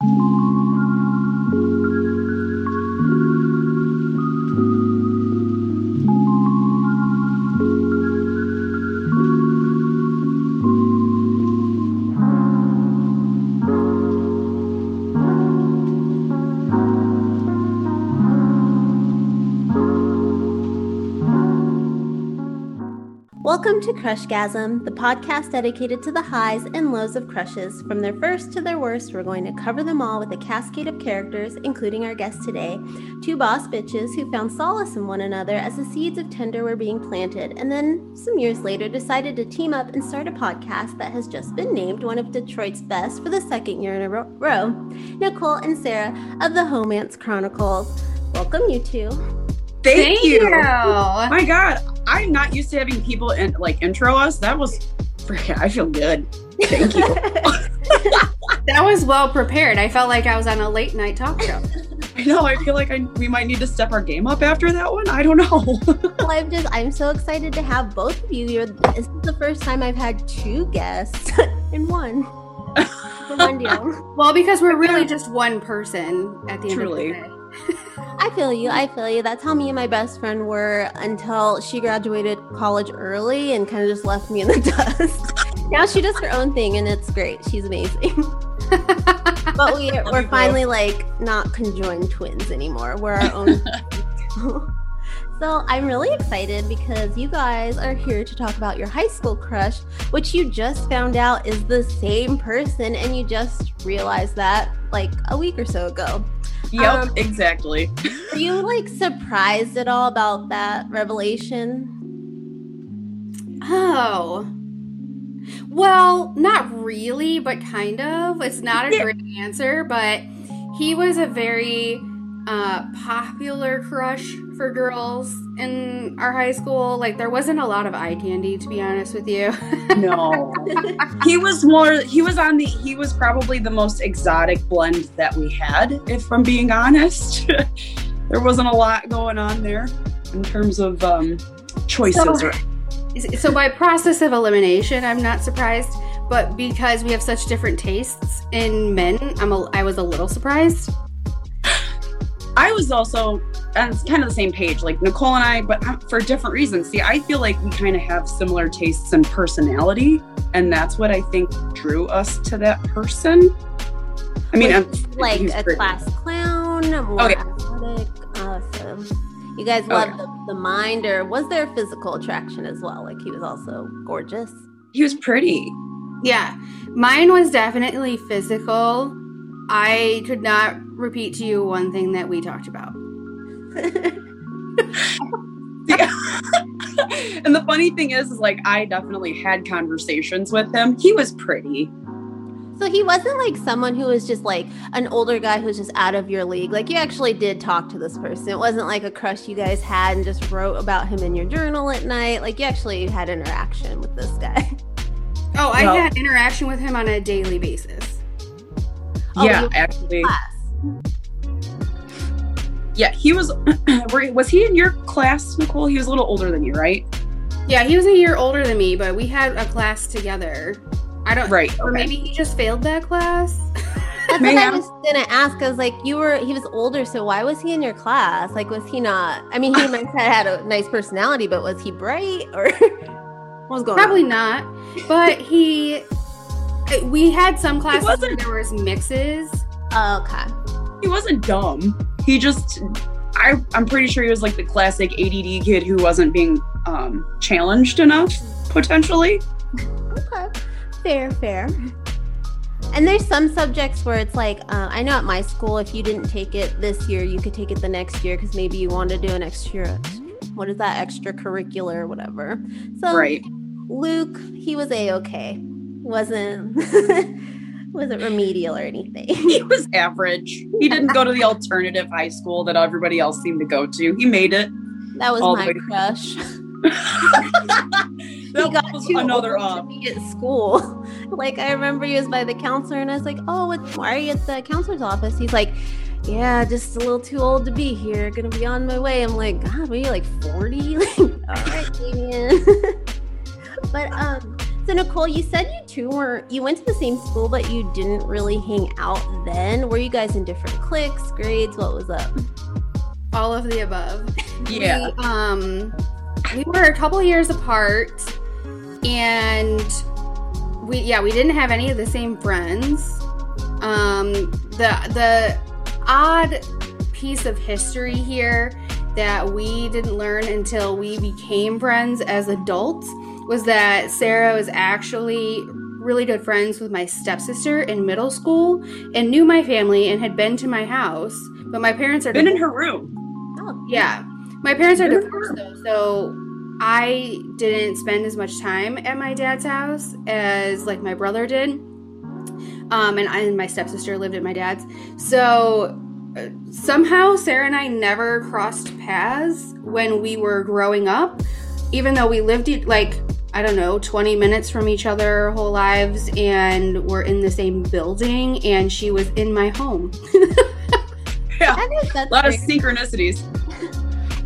thank you Welcome to Crushgasm, the podcast dedicated to the highs and lows of crushes. From their first to their worst, we're going to cover them all with a cascade of characters, including our guest today, two boss bitches who found solace in one another as the seeds of Tinder were being planted, and then some years later decided to team up and start a podcast that has just been named one of Detroit's best for the second year in a row. Nicole and Sarah of the Homance Chronicles. Welcome, you two. Thank, Thank you. you. My God, I'm not used to having people in, like intro us. That was, freaking, I feel good. Thank you. That was well prepared. I felt like I was on a late night talk show. I know. I feel like I, we might need to step our game up after that one. I don't know. well, I'm just I'm so excited to have both of you. You're, this is the first time I've had two guests in one. One deal. Well, because we're really just one person at the end of the day. I feel you. I feel you. That's how me and my best friend were until she graduated college early and kind of just left me in the dust. now she does her own thing and it's great. She's amazing. but we, we're finally like not conjoined twins anymore. We're our own. so I'm really excited because you guys are here to talk about your high school crush, which you just found out is the same person, and you just realized that like a week or so ago. Yep, Um, exactly. Were you like surprised at all about that revelation? Oh. Well, not really, but kind of. It's not a Yeah. great answer, but he was a very uh, popular crush for girls in our high school. Like, there wasn't a lot of eye candy, to be honest with you. No, he was more. He was on the. He was probably the most exotic blend that we had. If I'm being honest, there wasn't a lot going on there in terms of um, choices. So- so by process of elimination i'm not surprised but because we have such different tastes in men i'm a, i was a little surprised I was also on kind of the same page, like Nicole and I, but um, for different reasons. See, I feel like we kind of have similar tastes and personality, and that's what I think drew us to that person. I mean, I'm, Like a great. class clown, more Okay. athletic. Awesome. You guys Okay. love the, the mind, or was there physical attraction as well? Like he was also gorgeous. He was pretty. yeah mine was definitely physical i could not repeat to you one thing that we talked about and the funny thing is, is like I definitely had conversations with him. He was pretty. So he wasn't like someone who was just like an older guy who's just out of your league. Like you actually did talk to this person. It wasn't like a crush you guys had and just wrote about him in your journal at night. Like you actually had interaction with this guy. oh i Well- had interaction with him on a daily basis Oh, yeah, you- actually. Class. Yeah, he was. was he in your class, Nicole? He was a little older than you, right? yeah he was a year older than me but we had a class together i don't Right. or okay. maybe he just failed that class That's May what I I- was gonna ask. I was like, you were he was older, so why was he in your class? Like, was he not? I mean, he might have had a nice personality, but was he bright or what was going Probably on? not. But he, uh, we had some classes where there was mixes. Oh, okay. he wasn't dumb. He just, I, I'm pretty sure he was like the classic ADD kid who wasn't being um, challenged enough, potentially. Okay. Fair, fair. And there's some subjects where it's like, uh, I know at my school, if you didn't take it this year, you could take it the next year because maybe you want to do an extra, what is that, extracurricular or whatever. So Right. Luke, he was a okay. Wasn't wasn't remedial or anything. He was average. He didn't go to the alternative high school that everybody else seemed to go to. He made it. That was my crush. that he got was too another old to be at school. like I remember he was by the counselor, and I was like, "Oh, what, why are you at the counselor's office?" He's like, "Yeah, just a little too old to be here. Gonna be on my way." I'm like, "God, were you like 40?" Like, all right, Damien. but um, So Nicole, you said you two were you went to the same school, but you didn't really hang out then. Were you guys in different cliques, grades? What was up? All of the above. Yeah. We, um, we were a couple years apart, and we yeah we didn't have any of the same friends. Um, the the odd piece of history here that we didn't learn until we became friends as adults was that Sarah was actually really good friends with my stepsister in middle school and knew my family and had been to my house. But my parents are Been in her room. Oh, yeah. My parents are divorced though, so I didn't spend as much time at my dad's house as like my brother did. Um, and I and my stepsister lived at my dad's. So uh, somehow Sarah and I never crossed paths when we were growing up, even though we lived e- like I don't know, 20 minutes from each other whole lives and we're in the same building and she was in my home. Yeah. I that's A lot of synchronicities.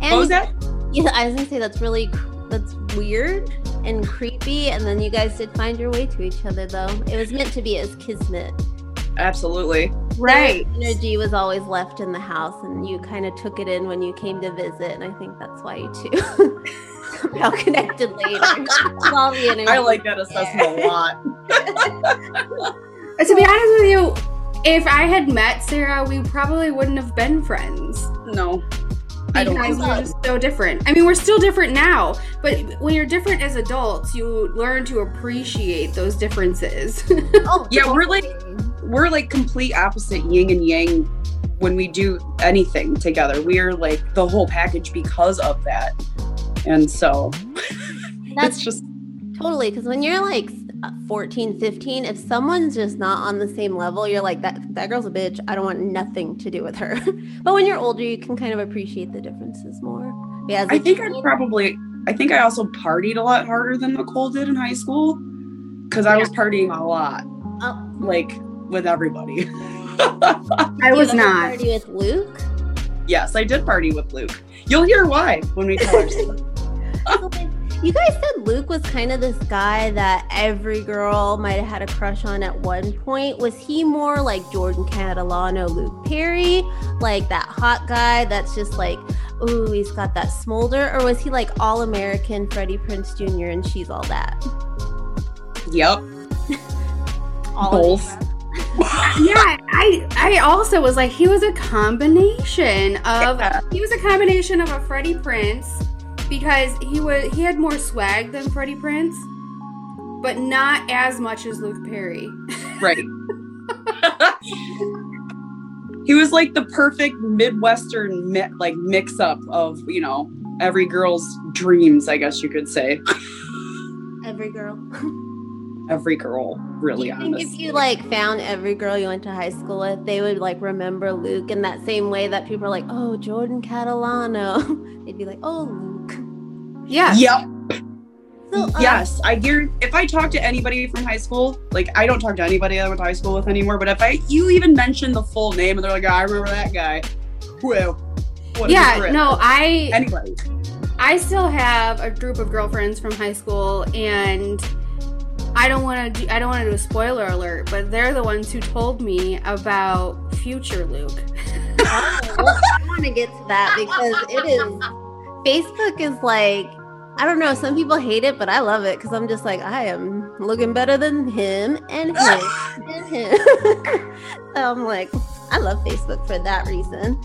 And What was that? Yeah, I was gonna say that's really that's weird and creepy. And then you guys did find your way to each other, though. It was meant to be as kismet. Absolutely. Right. Their energy was always left in the house, and you kind of took it in when you came to visit. And I think that's why you two somehow connected later. With the energy I like that assessment a lot. To be honest with you, if I had met Sarah, we probably wouldn't have been friends No. I don't because we're so. just so different. I mean, we're still different now, but when you're different as adults, you learn to appreciate those differences. Oh, Yeah, we're like- We're like complete opposite yin and yang when we do anything together. We're like the whole package because of that. And so That's it's just Totally, because when you're like uh, 14, 15, if someone's just not on the same level, you're like, that, that girl's a bitch. I don't want nothing to do with her. but when you're older, you can kind of appreciate the differences more. Yeah, I a I think I probably I think I also partied a lot harder than Nicole did in high school. Cause I was partying a lot. Oh, Like with everybody. I was ever not. Party with Luke. yes, I did party with Luke. You'll hear why when we tell our story. So, like, you guys said Luke was kind of this guy that every girl might have had a crush on at one point. Was he more like Jordan Catalano, Luke Perry, like that hot guy that's just like, ooh, he's got that smolder, or was he like all American Freddie Prinze Jr. and she's all that? Yep. All Both. yeah, I I also was like he was a combination of Yeah. he was a combination of a Freddie Prinze because he was he had more swag than Freddie Prinze, but not as much as Luke Perry. Right. he was like the perfect Midwestern mi- like mix up of, you know, every girl's dreams, I guess you could say. every girl. Every girl, Do really you think honest. if you like found every girl you went to high school with, they would like remember Luke in that same way that people are like, oh, Jordan Catalano. They'd be like, oh, Luke. Yeah. Yep. So, uh, Yes, I hear. If I talk to anybody from high school, like I don't talk to anybody I went to high school with anymore. But if I, you even mention the full name, and they're like, "I remember that guy." Whoa. What Yeah, no, I Anybody. I still have a group of girlfriends from high school and I don't want to I don't want to do a spoiler alert, but they're the ones who told me about future Luke. Oh, well, I want to get to that because it is Facebook is like I don't know. Some people hate it, but I love it because I'm just like I am looking better than him and him and him. so I'm like I love Facebook for that reason.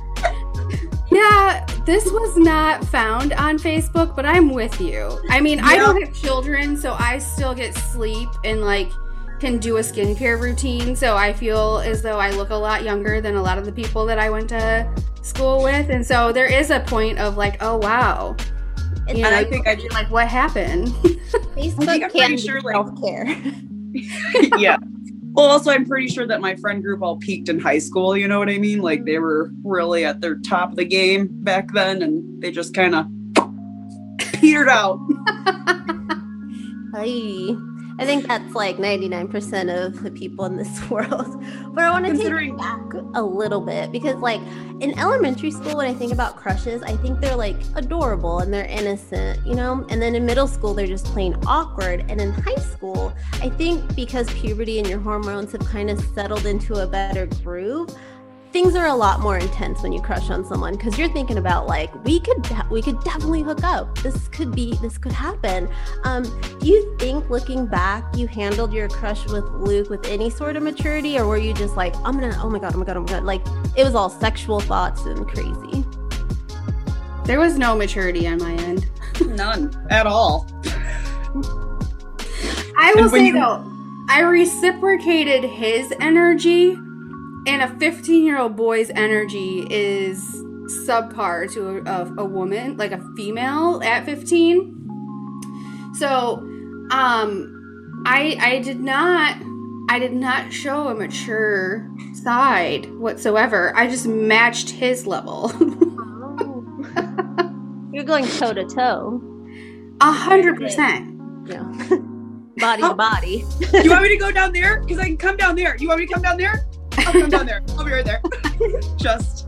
Yeah, this was not found on Facebook, but I'm with you. I mean, I don't have children, so I still get sleep and like can do a skincare routine. So I feel as though I look a lot younger than a lot of the people that I went to school with. And so there is a point of like, oh wow. You And know, I think I you're like, what happened? Facebook I'm can pretty be sure, like- self care. yeah. Well, also, I'm pretty sure that my friend group all peaked in high school. You know what I mean? Like they were really at their top of the game back then, and they just kind of petered out. Hey. I think that's like 99% of the people in this world. But I want to take it back a little bit because, like, in elementary school, when I think about crushes, I think they're like adorable and they're innocent, you know? And then in middle school, they're just plain awkward. And in high school, I think because puberty and your hormones have kind of settled into a better groove, things are a lot more intense when you crush on someone because you're thinking about like we could we could definitely hook up. This could be this could happen. Um, do you think looking back you handled your crush with luke with any sort of maturity or were you just like i'm gonna oh my god oh my god oh my god like it was all sexual thoughts and crazy? There was no maturity on my end. None. At all. I will say you- though i reciprocated his energy and a 15 year old boy's energy is subpar to a, a, woman like a female at 15 so um i i did not i did not show a mature side whatsoever. I just matched his level. You're going toe to toe. A hundred percent. Yeah. Body to body. Do you want me to go down there? Because i can come down there. You want me to come down there I'll come down there. I'll be right there. Just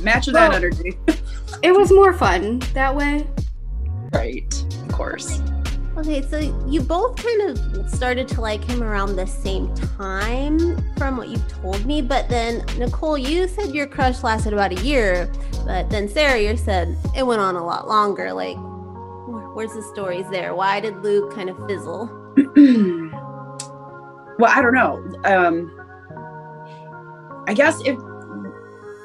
match well, that energy. it was more fun that way. Right, of course. Okay, so you both kind of started to like him around the same time from what you've told me, but then Nicole, you said your crush lasted about a year, but then Sarah, you said it went on a lot longer. Like, where's the stories there? Why did Luke kind of fizzle? well, I don't know. Um, I guess if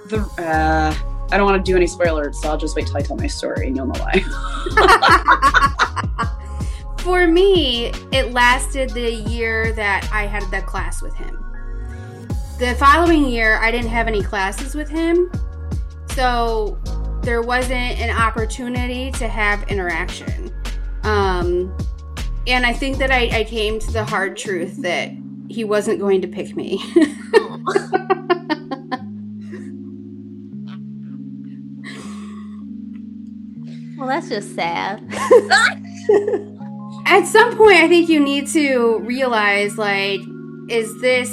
the uh, I don't want to do any spoilers, so I'll just wait till I tell my story and you'll know why. For me, it lasted the year that I had that class with him. The following year, I didn't have any classes with him, so there wasn't an opportunity to have interaction. Um, and I think that I, I came to the hard truth that he wasn't going to pick me. well, that's just sad. At some point, I think you need to realize like, is this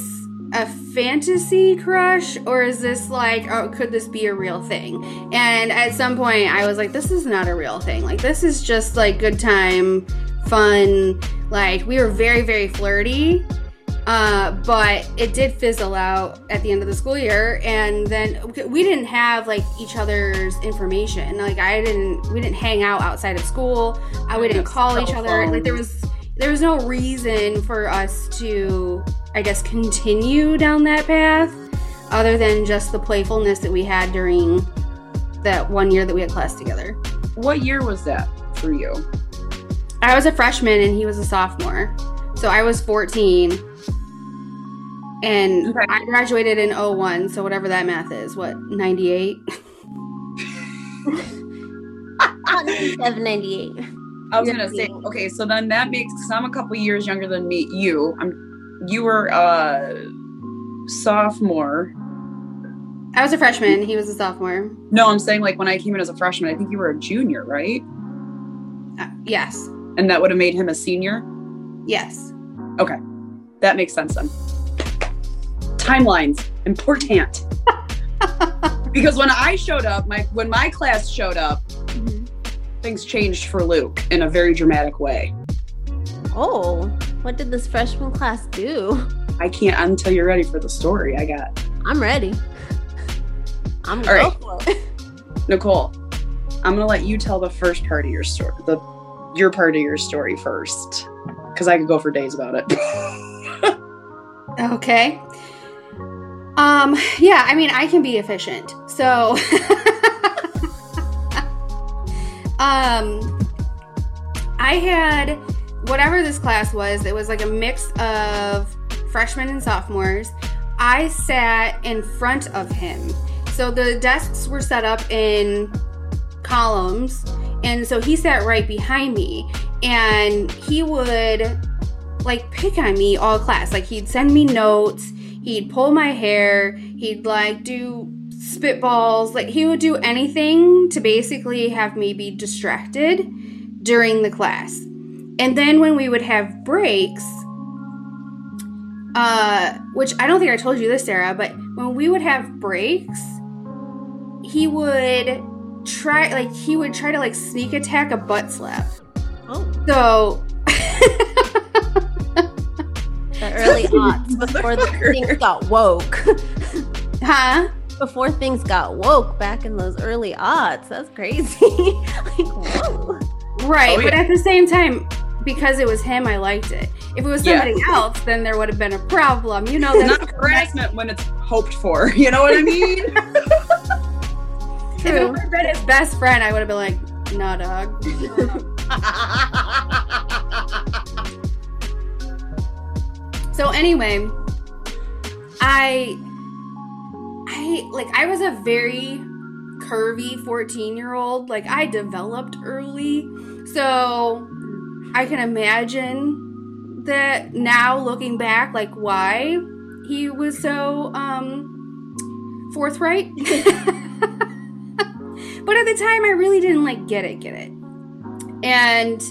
a fantasy crush or is this like, oh, could this be a real thing? And at some point, I was like, this is not a real thing. Like, this is just like good time, fun. Like, we were very, very flirty uh, but it did fizzle out at the end of the school year, and then we didn't have like each other's information. Like I didn't, we didn't hang out outside of school. I we didn't call each other. Like there was, there was no reason for us to, I guess, continue down that path, other than just the playfulness that we had during that one year that we had class together. What year was that for you? I was a freshman and he was a sophomore. So I was 14 and okay. I graduated in 01, so whatever that math is, what, 98? 98. I was gonna say, okay, so then that makes because I'm a couple years younger than me. You, I'm, you were a sophomore. I was a freshman. He was a sophomore. No, I'm saying like when I came in as a freshman, I think you were a junior, right? Uh, yes. And that would have made him a senior. Yes. Okay, that makes sense then. Timelines important because when i showed up my when my class showed up mm-hmm. things changed for luke in a very dramatic way. Oh what did this freshman class do? I can't until you're ready for the story i got. I'm ready. I'm all right. nicole i'm gonna let you tell the first part of your story the your part of your story first because i could go for days about it okay um, yeah, I mean, I can be efficient. So, um, I had whatever this class was, it was like a mix of freshmen and sophomores. I sat in front of him. So the desks were set up in columns, and so he sat right behind me, and he would like pick on me all class. Like he'd send me notes He'd pull my hair. He'd like do spitballs. Like he would do anything to basically have me be distracted during the class. And then when we would have breaks, uh, which I don't think I told you this, Sarah, but when we would have breaks, he would try like he would try to like sneak attack a butt slap. Oh. So the early aughts before the things got woke. huh? before things got woke back in those early aughts. That's crazy. like, whoa. Right, Oh, but at the same time, because it was him, I liked it. If it was Yeah. somebody else, then there would have been a problem. You know, that's not harassment when it's hoped for. You know what I mean? True. if it would have been his best friend, I would have been like, nah, dog. So anyway, I I like I was a very curvy 14 year old. Like I developed early. So I can imagine that now looking back, like why he was so um forthright. but at the time I really didn't like get it, get it. And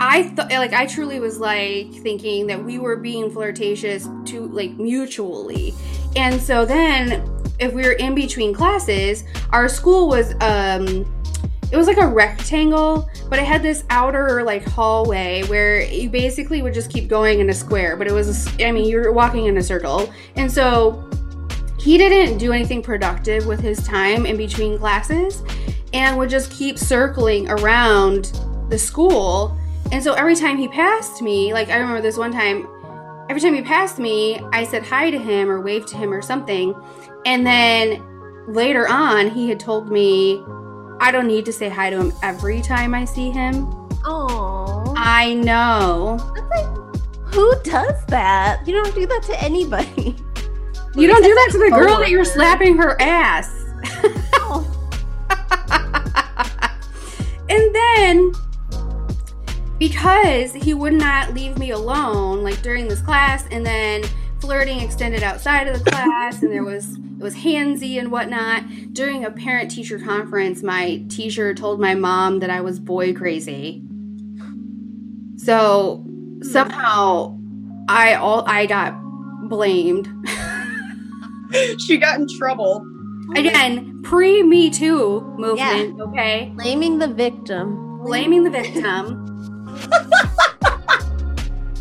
I thought, like, I truly was like thinking that we were being flirtatious to like mutually. And so then, if we were in between classes, our school was, um, it was like a rectangle, but it had this outer like hallway where you basically would just keep going in a square, but it was, a I mean, you're walking in a circle. And so he didn't do anything productive with his time in between classes and would just keep circling around the school. And so every time he passed me, like I remember this one time, every time he passed me, I said hi to him or waved to him or something. And then later on, he had told me, I don't need to say hi to him every time I see him. Oh, I know. that's like, who does that? You don't do that to anybody. You don't do that to the oh girl that you're slapping her ass. Oh, And then because he would not leave me alone like during this class and then flirting extended outside of the class and there was it was handsy and whatnot during a parent teacher conference my teacher told my mom that i was boy crazy. So somehow i all i got blamed she got in trouble. again pre me too movement okay blaming the victim. blaming the victim.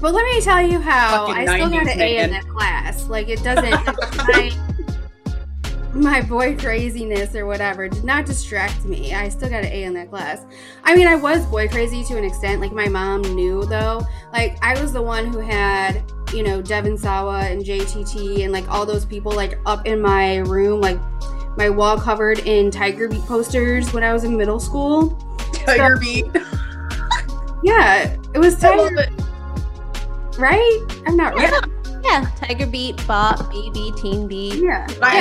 but let me tell you how Fucking I still got an A in that class. Like it doesn't my, my boy craziness or whatever did not distract me. I still got an A in that class. I mean, I was boy crazy to an extent. Like my mom knew though. Like I was the one who had you know Devon Sawa and JTT and like all those people like up in my room like my wall covered in Tiger Beat posters when I was in middle school. Tiger beat. Yeah, it was I love Tiger, it. right? I'm not right. Yeah, Tiger Beat, Bop, BB, Teen Beat. Yeah, I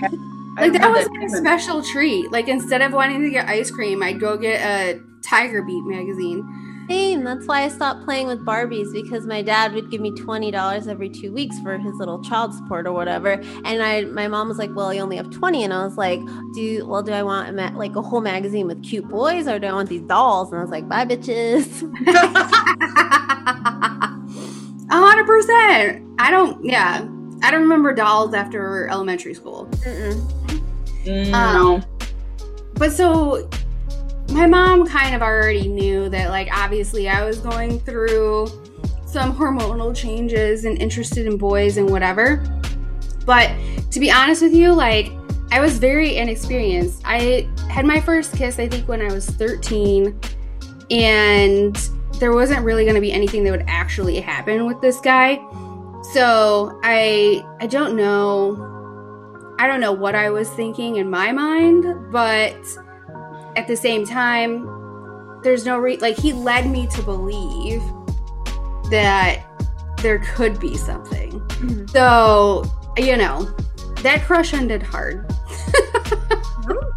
yeah. Like that was my even. special treat. Like instead of wanting to get ice cream, I'd go get a Tiger Beat magazine. Same. That's why I stopped playing with Barbies because my dad would give me twenty dollars every two weeks for his little child support or whatever. And I, my mom was like, "Well, you only have 20. and I was like, "Do well? Do I want a ma- like a whole magazine with cute boys, or do I want these dolls?" And I was like, "Bye, bitches." A hundred percent. I don't. Yeah, I don't remember dolls after elementary school. Mm-mm. Mm, Um, no. But so my mom kind of already knew that, like, obviously I was going through some hormonal changes and interested in boys and whatever. But to be honest with you, like, I was very inexperienced. I had my first kiss, I think, when I was 13, and there wasn't really going to be anything that would actually happen with this guy. So I I don't know I don't know what I was thinking in my mind, but at the same time, there's no re- like he led me to believe that there could be something. Mhm. So, you know, that crush ended hard.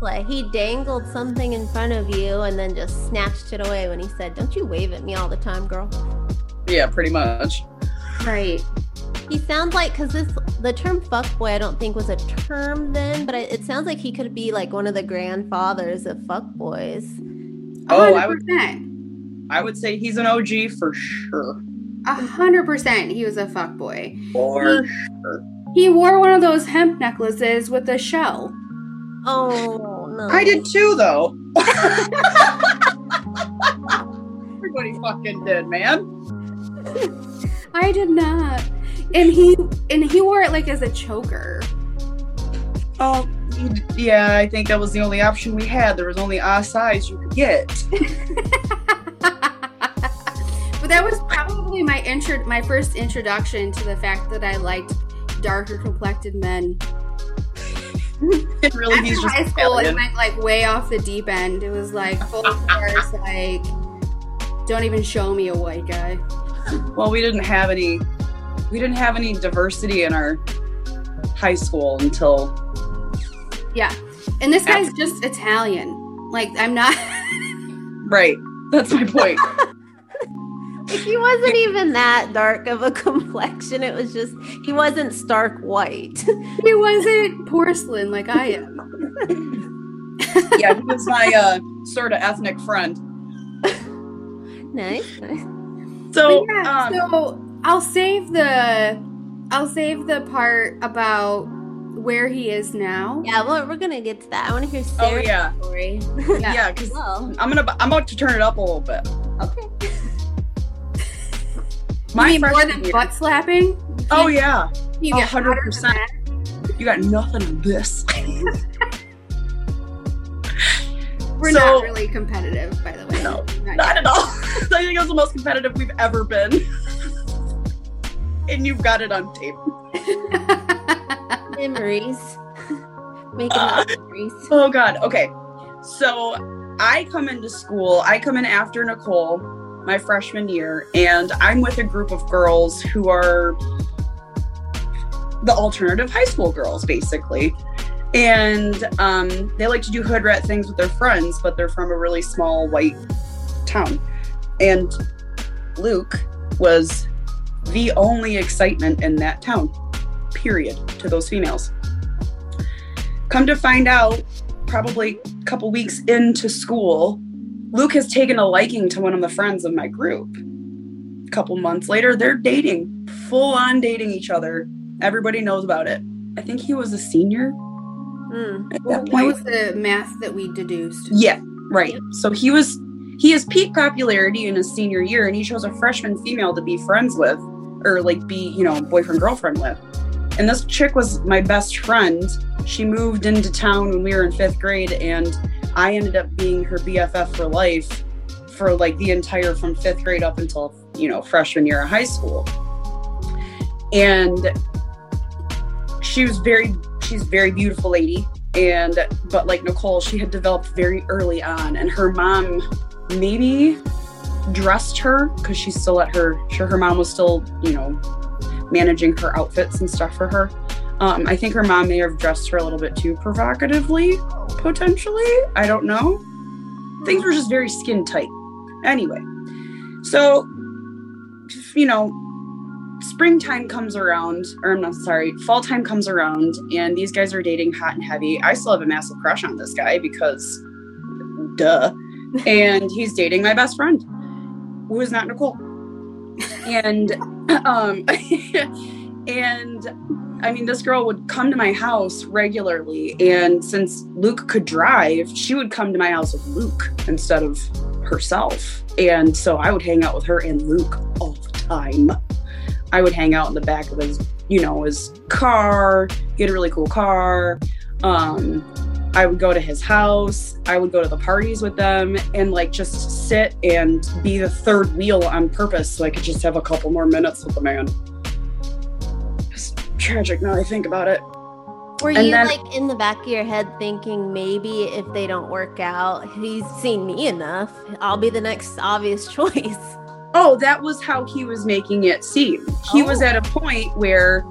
Like he dangled something in front of you and then just snatched it away when he said, "Don't you wave at me all the time, girl." Yeah, pretty much. Right. He sounds like because this the term fuckboy I don't think was a term then, but I, it sounds like he could be like one of the grandfathers of fuckboys. Oh, I would- 100%. I would say he's an OG for sure. A hundred percent, he was a fuck boy. For He- sure. He wore one of those hemp necklaces with a shell. Oh no. I did too, though. Everybody fucking did, man. I did not. And he and he wore it like as a choker. Oh, yeah. I think that was the only option we had. There was only our size you could get. but that was probably my intro my first introduction to the fact that I liked darker complected men. And really, After he's just high school, it went like way off the deep end. It was like full force, like don't even show me a white guy. Well, we didn't have any. We didn't have any diversity in our high school until Yeah, and this guy's just Italian. Like I'm not. right. That's my point. Like he wasn't even that dark of a complexion. It was just he wasn't stark white. he wasn't porcelain like I am. yeah, he was my uh, sort of ethnic friend. nice. nice. So, yeah, um, so I'll save the I'll save the part about where he is now. Yeah, well, we're gonna get to that. I want to hear oh yeah, story. yeah, because well, oh. I'm gonna I'm about to turn it up a little bit. okay. You mean more than year- butt slapping? Oh yeah, You a get hundred percent. you got nothing on this. We're So- not really competitive, by the way. No, Not Not at all. I think it was the most competitive we've ever been. And you've got it on tape. Memories. Making up memories. Oh god. Okay. So I come into school, I come in after Nicole, my freshman year, and I'm with a group of girls who are the alternative high school girls, basically. And um, they like to do hood rat things with their friends, but they're from a really small white town. And Luke was the only excitement in that town, period, to those females. Come to find out, probably a couple weeks into school, Luke has taken a liking to one of the friends of my group. A couple months later, they're dating, full on dating each other. Everybody knows about it. I think he was a senior Mm. at Well, that that was the math that we deduced. Yeah, right. So he was he has peak popularity in his senior year, and he chose a freshman female to be friends with, or like be you know boyfriend girlfriend with. And this chick was my best friend. She moved into town when we were in fifth grade, and I ended up being her BFF for life for like the entire from fifth grade up until you know freshman year of high school. And she was very she's a very beautiful lady and but like nicole she had developed very early on and her mom maybe dressed her because she's still at her sure her mom was still you know managing her outfits and stuff for her. Um, i think her mom may have dressed her a little bit too provocatively potentially. I don't know. Things were just very skin tight. Anyway so you know springtime comes around, or I'm not sorry, fall time comes around, and these guys are dating hot and heavy. I still have a massive crush on this guy because, duh. And he's dating my best friend, is not Nicole. And, um, and I mean, this girl would come to my house regularly, and since Luke could drive, she would come to my house with Luke instead of herself. And so I would hang out with her and Luke all the time. I would hang out in the back of his, you know, his car. He had a really cool car. Um, I would go to his house. I would go to the parties with them and like just sit and be the third wheel on purpose so I could just have a couple more minutes with the man. It's tragic now I think about it. Were And you then- like in the back of your head thinking maybe if they don't work out, he's seen me enough, I'll be the next obvious choice? Oh, that was how he was making it seem. He was Oh. at a point where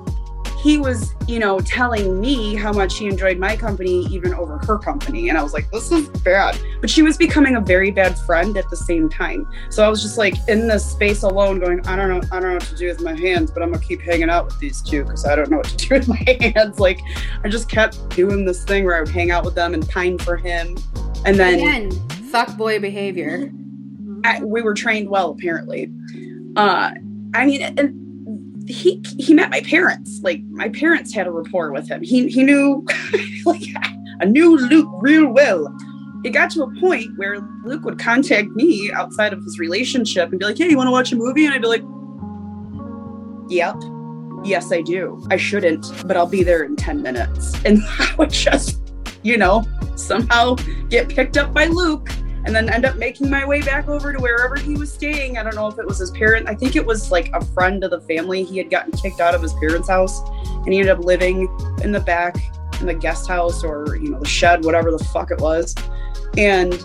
he was, you know, telling me how much he enjoyed my company even over her company. And I was like, this is bad. But she was becoming a very bad friend at the same time. So I was just like in this space alone going, I don't know, I don't know what to do with my hands, but I'm gonna keep hanging out with these two because I don't know what to do with my hands. Like I just kept doing this thing where I would hang out with them and pine for him. And then Again, fuck boy behavior. I, we were trained well, apparently. Uh, I mean, and he he met my parents. Like my parents had a rapport with him. He he knew like I knew Luke real well. It got to a point where Luke would contact me outside of his relationship and be like, "Hey, you want to watch a movie?" And I'd be like, "Yep." Yes, I do. I shouldn't, but I'll be there in 10 minutes. And I would just, you know, somehow get picked up by Luke and then end up making my way back over to wherever he was staying. I don't know if it was his parent. I think it was like a friend of the family. He had gotten kicked out of his parents' house and he ended up living in the back in the guest house or, you know, the shed, whatever the fuck it was. And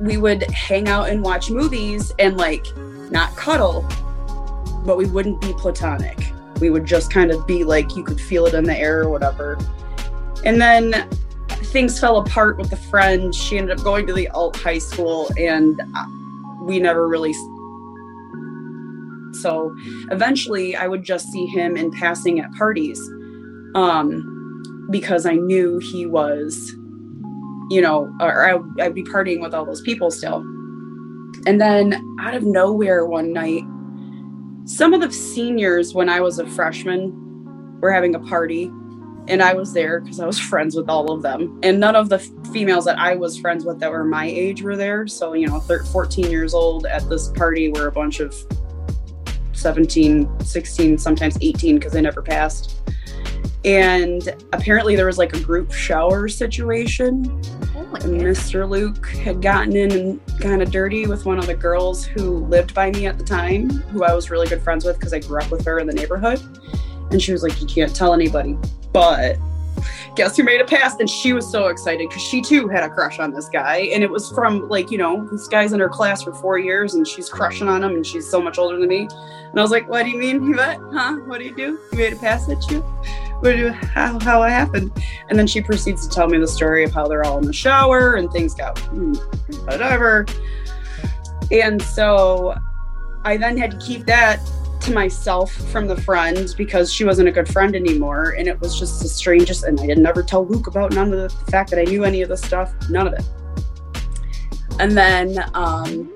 we would hang out and watch movies and like not cuddle, but we wouldn't be platonic. We would just kind of be like, you could feel it in the air or whatever. And then things fell apart with the friend. She ended up going to the alt high school, and uh, we never really. So eventually, I would just see him in passing at parties, um, because I knew he was, you know, or I, I'd be partying with all those people still. And then out of nowhere one night, some of the seniors, when I was a freshman, were having a party and I was there because I was friends with all of them. And none of the females that I was friends with that were my age were there. So, you know, 13, 14 years old at this party were a bunch of 17, 16, sometimes 18 because they never passed. And apparently there was like a group shower situation. Oh And Mr. Luke had gotten in and kind of dirty with one of the girls who lived by me at the time, who I was really good friends with because I grew up with her in the neighborhood. And she was like, You can't tell anybody. But guess who made it past? And she was so excited because she too had a crush on this guy. And it was from like, you know, this guy's in her class for four years and she's crushing on him and she's so much older than me. And I was like, What do you mean? What? Huh? What do you do? You made it past at you? What do you, how, how it happened? And then she proceeds to tell me the story of how they're all in the shower and things got hmm, whatever. And so I then had to keep that to myself from the friend because she wasn't a good friend anymore. And it was just the strangest. And I didn't ever tell Luke about none of the, fact that I knew any of this stuff, none of it. And then um,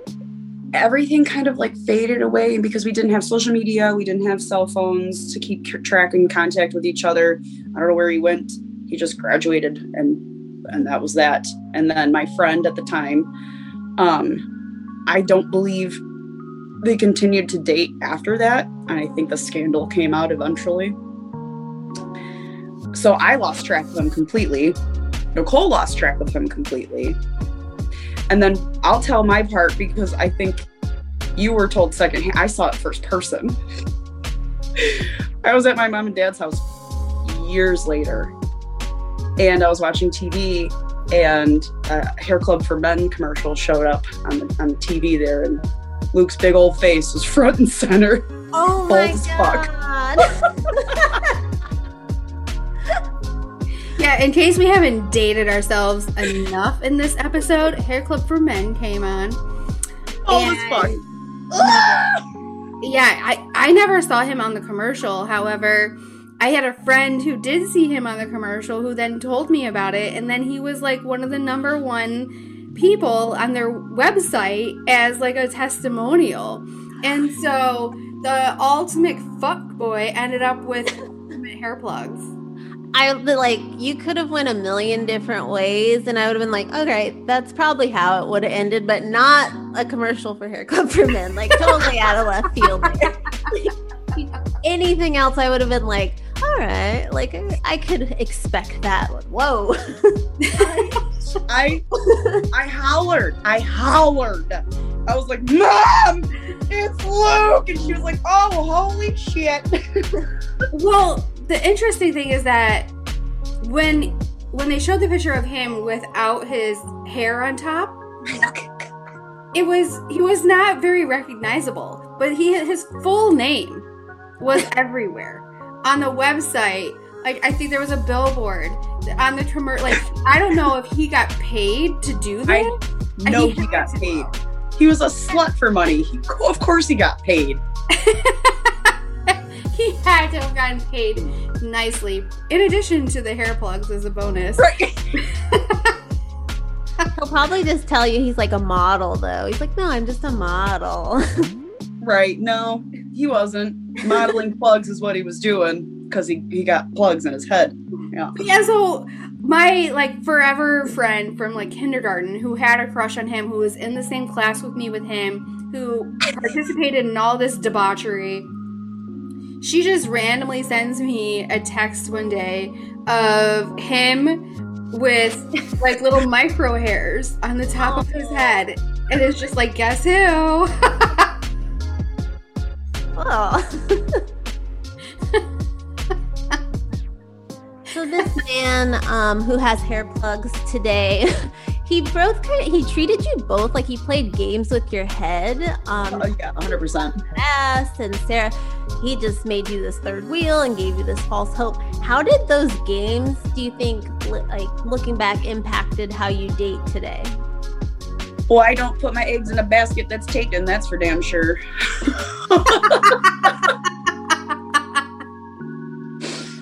everything kind of like faded away because we didn't have social media, we didn't have cell phones to keep tr- track and contact with each other. I don't know where he went. He just graduated and and that was that. And then my friend at the time, um, I don't believe they continued to date after that. And I think the scandal came out eventually. So I lost track of him completely. Nicole lost track of him completely. And then I'll tell my part because I think you were told secondhand. I saw it first person. I was at my mom and dad's house years later, and I was watching TV, and a Hair Club for Men commercial showed up on the, on the TV there, and Luke's big old face was front and center. Oh my god. Yeah, in case we haven't dated ourselves enough in this episode, Hair Club for Men came on. Oh, as fuck. Yeah, I, I never saw him on the commercial. However, I had a friend who did see him on the commercial who then told me about it. And then he was like one of the number one people on their website as like a testimonial. And so the ultimate fuck boy ended up with hair plugs. I like you could have went a million different ways, and I would have been like, okay, that's probably how it would have ended, but not a commercial for Hair Club for Men. Like totally out of left field. Anything else, I would have been like, all right, like I, I could expect that. Whoa. I I hollered. I hollered. I was like, Mom, it's Luke. And she was like, Oh, holy shit. Well, the interesting thing is that when when they showed the picture of him without his hair on top, it was he was not very recognizable. But he his full name was everywhere on the website. Like I think there was a billboard on the commercial. Like I don't know if he got paid to do I that. know He he got paid. He was a slut for money. He, of course he got paid. he had to have gotten paid nicely. In addition to the hair plugs as a bonus. Right. He'll probably just tell you he's like a model, though. He's like, no, I'm just a model. right. No, he wasn't. Modeling plugs is what he was doing because he, he got plugs in his head. Yeah. Yeah, so my like forever friend from like kindergarten who had a crush on him, who was in the same class with me with him, who participated in all this debauchery. She just randomly sends me a text one day of him with like little micro hairs on the top of his head. And it's just like, guess who? oh. so this man um, who has hair plugs today he both kind of he treated you both like he played games with your head um oh, yeah 100% ass and sarah he just made you this third wheel and gave you this false hope how did those games do you think like looking back impacted how you date today well i don't put my eggs in a basket that's taken that's for damn sure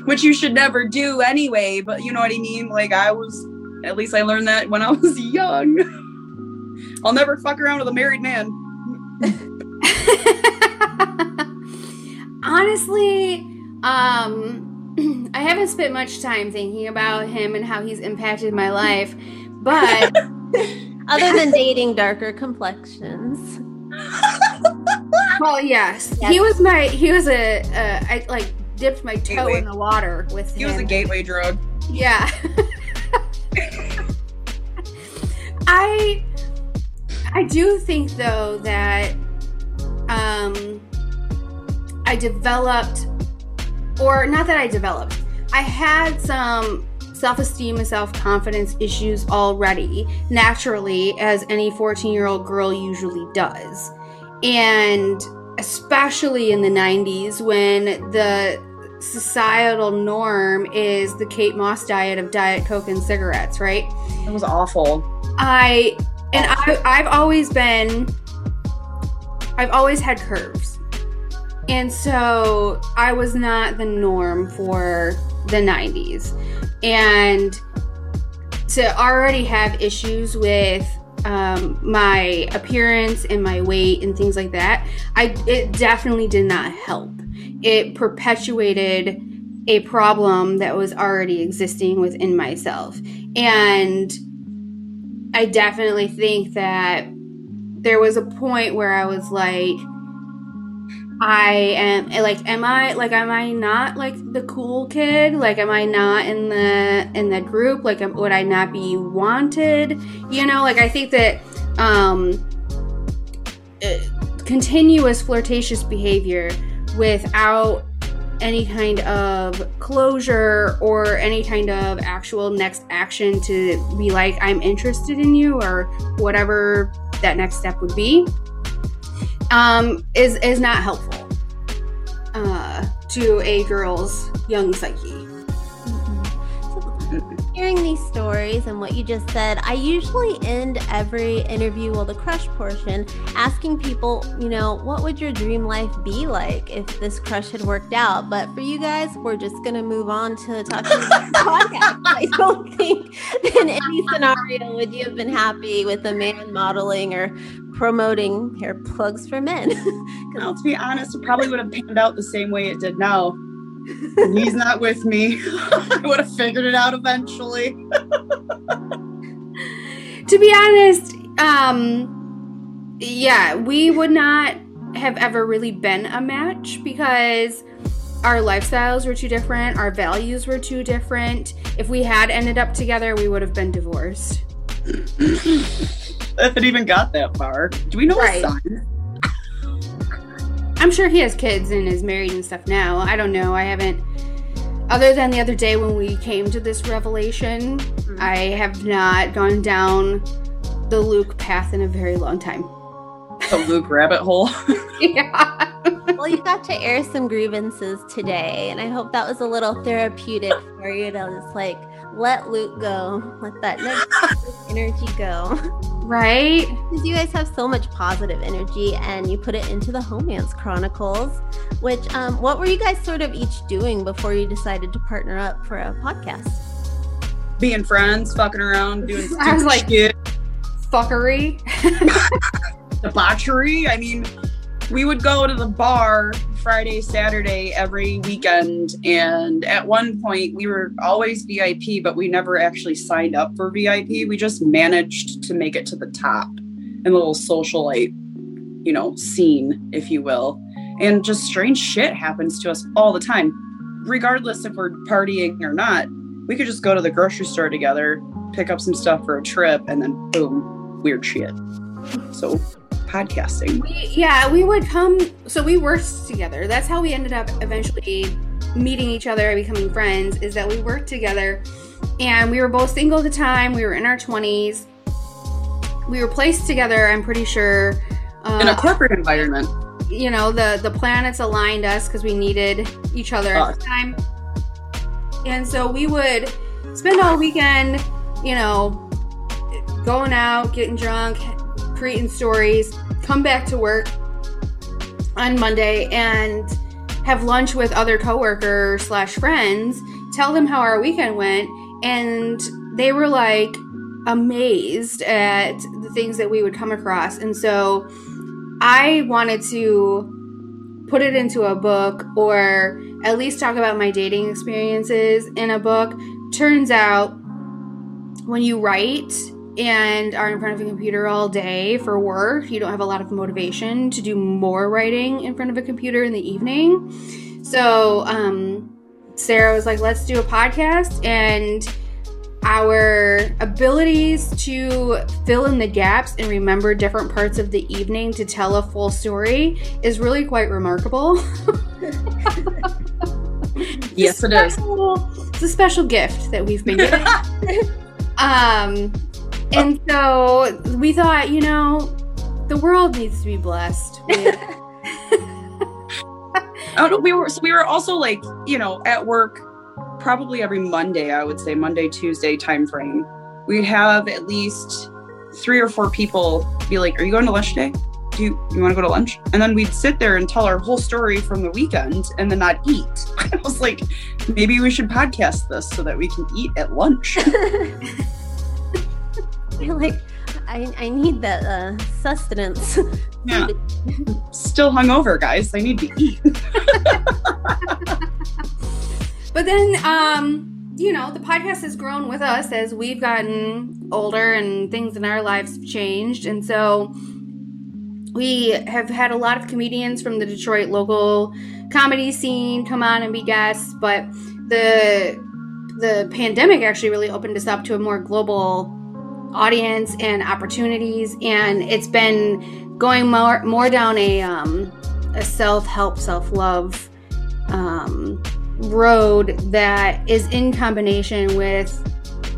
which you should never do anyway. But you know what I mean? Like I was, at least I learned that when I was young. I'll never fuck around with a married man. Honestly, um, I haven't spent much time thinking about him and how he's impacted my life, but other than dating darker complexions. well, yes. yes, he was my he was a, a I like dipped my toe gateway. in the water with he him. was a gateway drug. Yeah. I I do think though that um I developed or not that I developed. I had some self-esteem and self-confidence issues already naturally as any 14-year-old girl usually does. And especially in the 90s when the societal norm is the Kate Moss diet of Diet Coke and cigarettes, right? It was awful. I and I I've always been I've always had curves. And so I was not the norm for the 90s. And to already have issues with um, my appearance and my weight and things like that, I it definitely did not help it perpetuated a problem that was already existing within myself. And I definitely think that there was a point where I was like, I am like, am I like, am I not like the cool kid? Like, am I not in the in the group? Like, would I not be wanted? You know, like I think that um, uh, continuous flirtatious behavior without any kind of closure or any kind of actual next action to be like, I'm interested in you or whatever that next step would be, um, is, is not helpful uh, to a girl's young psyche hearing these stories and what you just said, I usually end every interview, well, the crush portion, asking people, you know, what would your dream life be like if this crush had worked out? But for you guys, we're just going to move on to talking about podcast. I don't think in any scenario would you have been happy with a man modeling or promoting hair plugs for men. well, to be honest, it probably would have panned out the same way it did now he's not with me. I would have figured it out eventually. to be honest, um, yeah, we would not have ever really been a match because our lifestyles were too different, our values were too different. If we had ended up together, we would have been divorced. if it even got that far. Do we know right. his son? I'm sure he has kids and is married and stuff now. I don't know. I haven't, other than the other day when we came to this revelation, mm-hmm. I have not gone down the Luke path in a very long time. The Luke rabbit hole? yeah. well, you got to air some grievances today, and I hope that was a little therapeutic for you to just like let Luke go, let that negative energy go. Right? Because you guys have so much positive energy and you put it into the Homance Chronicles. Which, um, what were you guys sort of each doing before you decided to partner up for a podcast? Being friends, fucking around, doing I was like, shit. fuckery. debauchery. I mean, we would go to the bar Friday, Saturday, every weekend. And at one point, we were always VIP, but we never actually signed up for VIP. We just managed to make it to the top in the little socialite, you know, scene, if you will. And just strange shit happens to us all the time, regardless if we're partying or not. We could just go to the grocery store together, pick up some stuff for a trip, and then boom, weird shit. So podcasting. We, yeah, we would come. So we worked together. That's how we ended up eventually meeting each other and becoming friends. Is that we worked together, and we were both single at the time. We were in our twenties. We were placed together. I'm pretty sure. Uh, in a corporate environment. You know, the the planets aligned us because we needed each other at the time. And so we would spend all weekend, you know, going out, getting drunk, creating stories, come back to work on Monday and have lunch with other coworkers slash friends, tell them how our weekend went, and they were like amazed at the things that we would come across. And so I wanted to put it into a book or at least talk about my dating experiences in a book. Turns out when you write and are in front of a computer all day for work, you don't have a lot of motivation to do more writing in front of a computer in the evening. So, um, Sarah was like, let's do a podcast. And our abilities to fill in the gaps and remember different parts of the evening to tell a full story is really quite remarkable. yes, it is. It's a special gift that we've been given. um, and so we thought, you know, the world needs to be blessed. With- oh, we were so we were also like, you know, at work probably every Monday, I would say Monday, Tuesday time frame. We'd have at least three or four people be like, Are you going to lunch today? Do you, you want to go to lunch? And then we'd sit there and tell our whole story from the weekend and then not eat. I was like, maybe we should podcast this so that we can eat at lunch. You're like, I, I need that uh, sustenance. Yeah. Still hungover, guys. I need to eat. but then, um, you know, the podcast has grown with us as we've gotten older and things in our lives have changed. And so we have had a lot of comedians from the Detroit local comedy scene come on and be guests, but the the pandemic actually really opened us up to a more global audience and opportunities and it's been going more more down a um, a self-help self-love um, road that is in combination with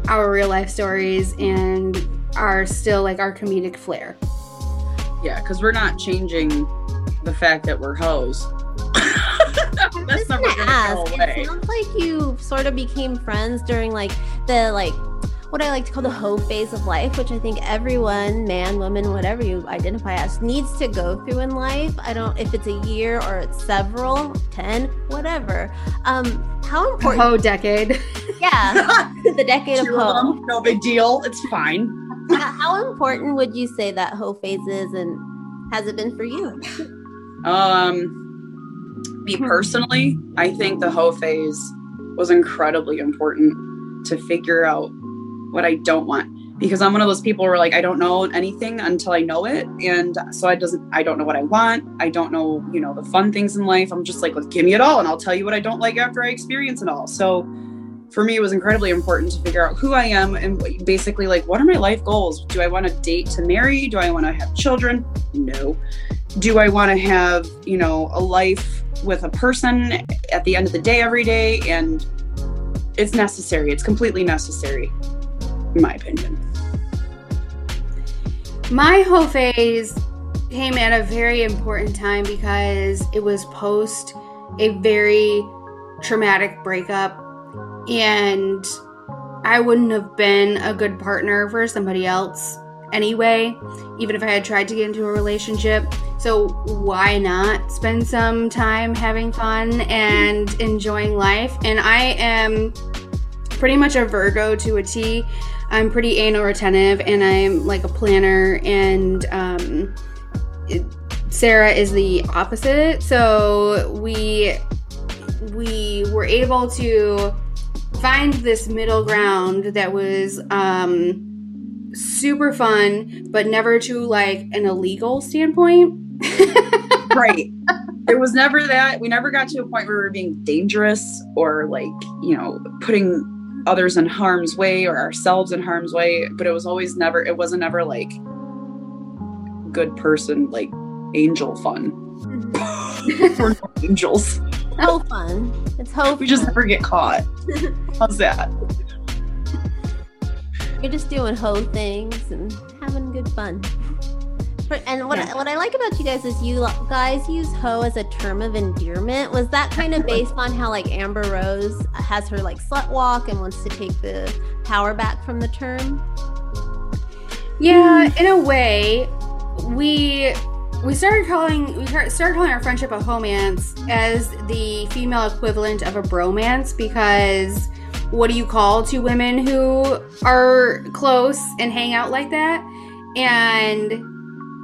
our real life stories and our still like our comedic flair yeah because we're not changing the fact that we're hoes that's never gonna ask. go away. It sounds like you sort of became friends during like the like what I like to call the hoe phase of life, which I think everyone, man, woman, whatever you identify as, needs to go through in life. I don't if it's a year or it's several, ten, whatever. Um, how important? Hoe decade. Yeah, the decade of hoe. No big deal. It's fine. how important would you say that hoe phase is, and has it been for you? Um, me personally, I think the hoe phase was incredibly important to figure out what I don't want because I'm one of those people where like I don't know anything until I know it, and so I doesn't I don't know what I want. I don't know you know the fun things in life. I'm just like, let's give me it all, and I'll tell you what I don't like after I experience it all. So for me, it was incredibly important to figure out who I am and basically like what are my life goals. Do I want to date to marry? Do I want to have children? No. Do I want to have you know a life with a person at the end of the day every day and it's necessary. It's completely necessary in my opinion. My whole phase came at a very important time because it was post a very traumatic breakup and I wouldn't have been a good partner for somebody else anyway, even if I had tried to get into a relationship. So, why not spend some time having fun and enjoying life? And I am pretty much a Virgo to a T. I'm pretty anal retentive and I'm like a planner and um, it, Sarah is the opposite. So we we were able to find this middle ground that was um, super fun, but never to like an illegal standpoint. right. It was never that. We never got to a point where we were being dangerous or like, you know, putting others in harm's way or ourselves in harm's way. But it was always never, it wasn't ever like good person, like angel fun. We're no angels. Ho fun. It's ho. We just never get caught. How's that? You're just doing ho things and having good fun. And what, Yeah. I, what I like about you guys is you guys use hoe as a term of endearment. Was that kind of based on how like Amber Rose has her like slut walk and wants to take the power back from the term? Yeah, in a way, we we started calling we started calling our friendship a homance as the female equivalent of a bromance because what do you call two women who are close and hang out like that? And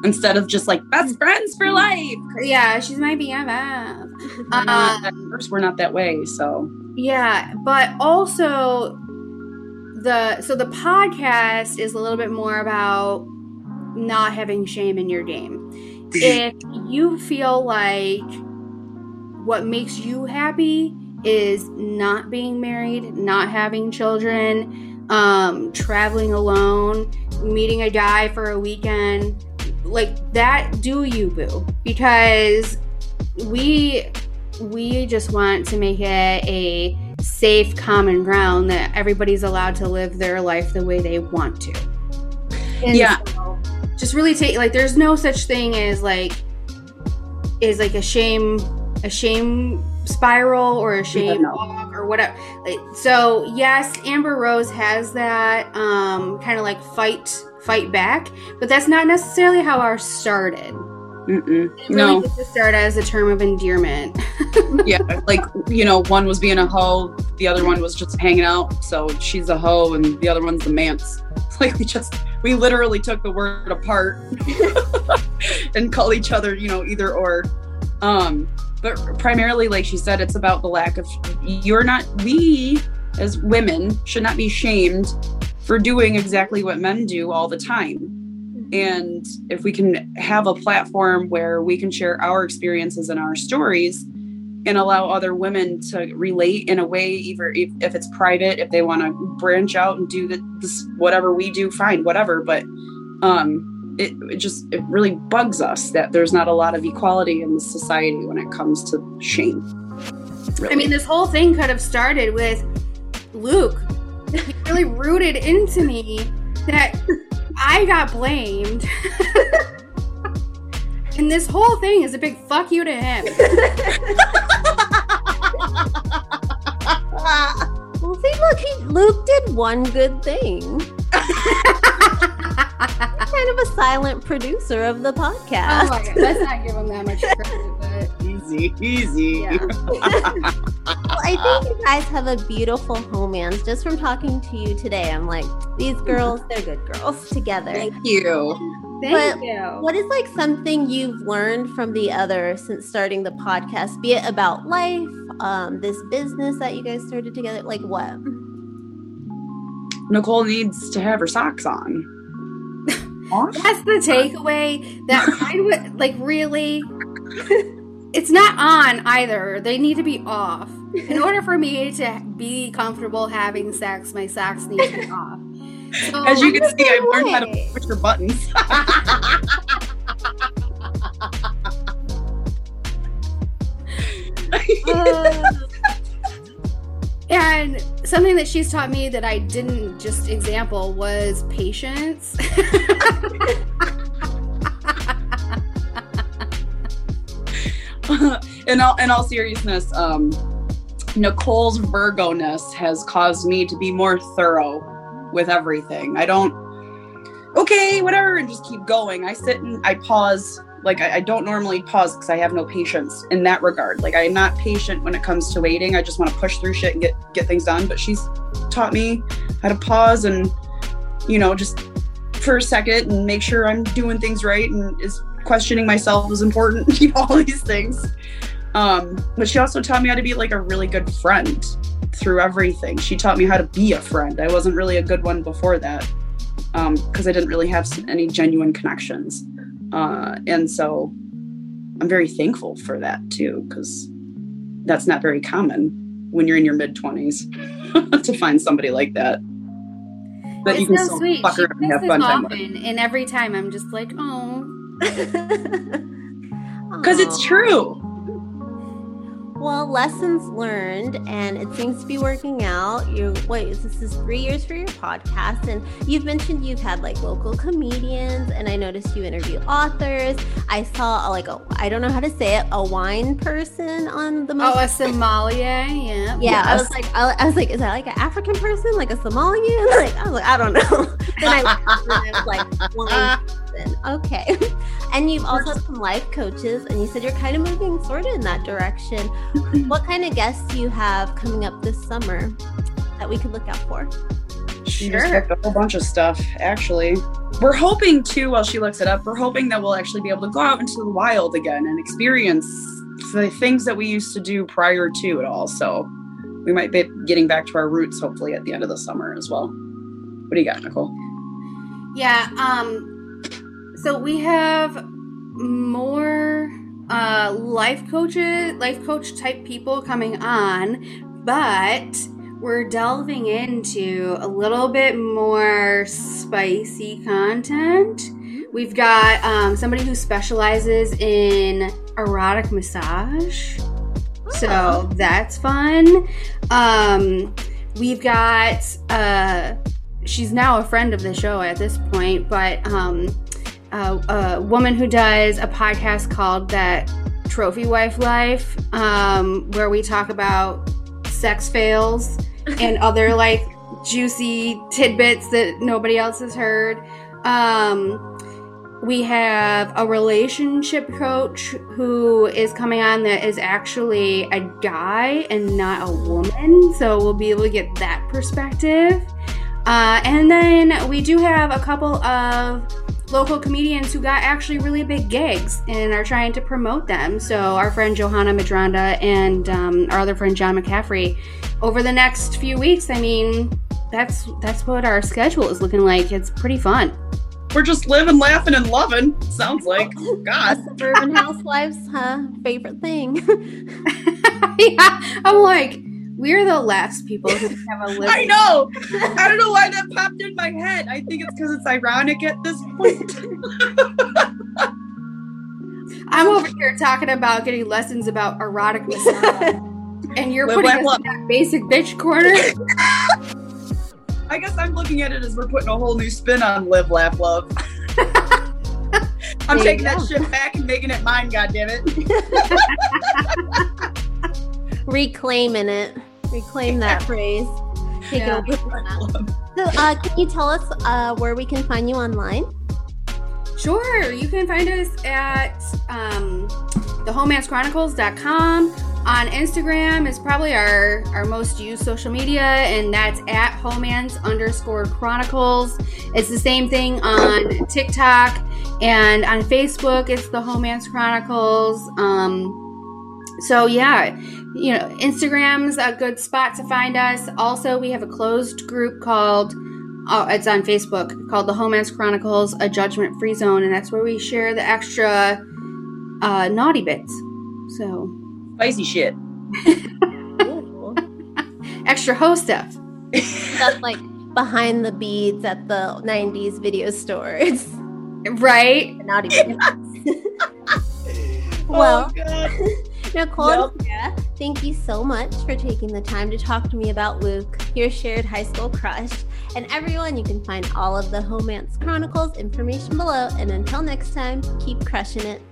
Instead of just like best friends for life. yeah, she's my BFF. We're at Um, first, we're not that way. So Yeah, but also the so the podcast is a little bit more about not having shame in your game. if you feel like what makes you happy is not being married, not having children, um, traveling alone, meeting a guy for a weekend, like that, do you, boo? Because we we just want to make it a safe common ground that everybody's allowed to live their life the way they want to. And Yeah. so, just really take like there's no such thing as like is like a shame a shame spiral or a shame walk or whatever. Like, so yes, Amber Rose has that um kind of like fight fight back, but that's not necessarily how ours started. mm-mm. It no. really just started as a term of endearment. yeah, like you know, one was being a hoe, the other one was just hanging out. So she's a hoe, and the other one's the mance. Like we just, we literally took the word apart and call each other, you know, either or. Um, but primarily, like she said, it's about the lack of. You're not. We as women should not be shamed for doing exactly what men do all the time. And if we can have a platform where we can share our experiences and our stories and allow other women to relate in a way, either if, if it's private, if they want to branch out and do the, this, whatever we do, fine, whatever. But um, it, it just, it really bugs us that there's not a lot of equality in society when it comes to shame. I mean, this whole thing could have started with Luke. He really rooted into me that I got blamed. and this whole thing is a big fuck you to him. Well, see, look, he, Luke did one good thing. kind of a silent producer of the Oh podcast. my god, let's not give him that much credit, but easy, easy. yeah. Well, I think you guys have a beautiful homance. Just from talking to you today, I'm like, these girls, they're good girls together. Thank you. Thank But you. What is like something you've learned from the other since starting the podcast, be it about life, um, this business that you guys started together? Like what? Nicole needs to have her socks on. That's the takeaway. That I would like really. It's not on either. They need to be off. In order for me to be comfortable having sex, my socks need to be off. So, As you can see, I've learned how to push your buttons. Uh, and something that she's taught me that I didn't just example was patience. in all in all seriousness, um, Nicole's Virgo ness has caused me to be more thorough with everything. I don't okay, whatever, and just keep going. I sit and I pause Like I, I don't normally pause because I have no patience in that regard. Like I'm not patient when it comes to waiting. I just want to push through shit and get get things done. But she's taught me how to pause and you know just for a second and make sure I'm doing things right and is questioning myself is important. You know all these things. Um, but she also taught me how to be like a really good friend through everything. She taught me how to be a friend. I wasn't really a good one before that because um, I didn't really have any genuine connections. Uh, and so I'm very thankful for that too, because that's not very common when you're in your mid 20s to find somebody like that. But it's you can so sweet. fuck she and have fun often, and every time I'm just like, oh. Because it's true. Well, lessons learned, and it seems to be working out. You wait, this is three years for your podcast, and you've mentioned you've had like local comedians, and I noticed you interview authors. I saw like a I don't know how to say it, a wine person on the. Most- oh, a sommelier, yeah. Yeah, yes. I was like, I, I, was like, is that like an African person, like a sommelier? Like I was like, I don't know. then I, I was like wine person. Okay. And you've also had some life coaches, and you said you're kind of moving sort of in that direction. what kind of guests do you have coming up this summer that we could look out for? She sure. just picked a whole bunch of stuff, actually. We're hoping too, while she looks it up, we're hoping that we'll actually be able to go out into the wild again and experience the things that we used to do prior to it all. So we might be getting back to our roots hopefully at the end of the summer as well. What do you got, Nicole? Yeah, um, so we have more uh, life coaches, life coach type people coming on, but we're delving into a little bit more spicy content. We've got um, somebody who specializes in erotic massage. So oh. that's fun. Um, we've got, uh, she's now a friend of the show at this point, but um, a, a woman who does a podcast called That Trophy Wife Life, um, where we talk about sex fails and other like juicy tidbits that nobody else has heard. Um, we have a relationship coach who is coming on that is actually a guy and not a woman. So we'll be able to get that perspective. Uh, and then we do have a couple of local comedians who got actually really big gigs and are trying to promote them. So our friend Johanna Madranda and um, our other friend John McCaffrey, over the next few weeks, I mean, that's that's what our schedule is looking like. It's pretty fun. We're just living, laughing, and loving. Sounds like God. Suburban housewives, huh? Favorite thing. yeah, I'm like we're the last people who have a living. I know. I don't know why that popped in my head. I think it's because it's ironic at this point. I'm over here talking about getting lessons about erotic massage, and you're Live putting us in that basic bitch corner. I guess I'm looking at it as we're putting a whole new spin on live, laugh, love. I'm there taking that shit back and making it mine. God damn it! Reclaiming it reclaim that phrase. Take yeah. it. So, uh, can you tell us uh, where we can find you online? Sure. You can find us at um, thehomancechronicles.com. On Instagram is probably our, our most used social media, and that's at homance underscore chronicles. It's the same thing on TikTok and on Facebook. It's the Homance Chronicles. Um, so yeah, you know, Instagram's a good spot to find us. Also, we have a closed group called oh, it's on Facebook called the Homance Chronicles, a judgment free zone, and that's where we share the extra uh, naughty bits. So spicy shit. extra hoe stuff. Stuff like behind the beads at the '90s video stores. It's right. Naughty bits. well. Oh, Nicole, yep. thank you so much for taking the time to talk to me about Luke, your shared high school crush. And everyone, you can find all of the Homance Chronicles information below. And until next time, keep crushing it.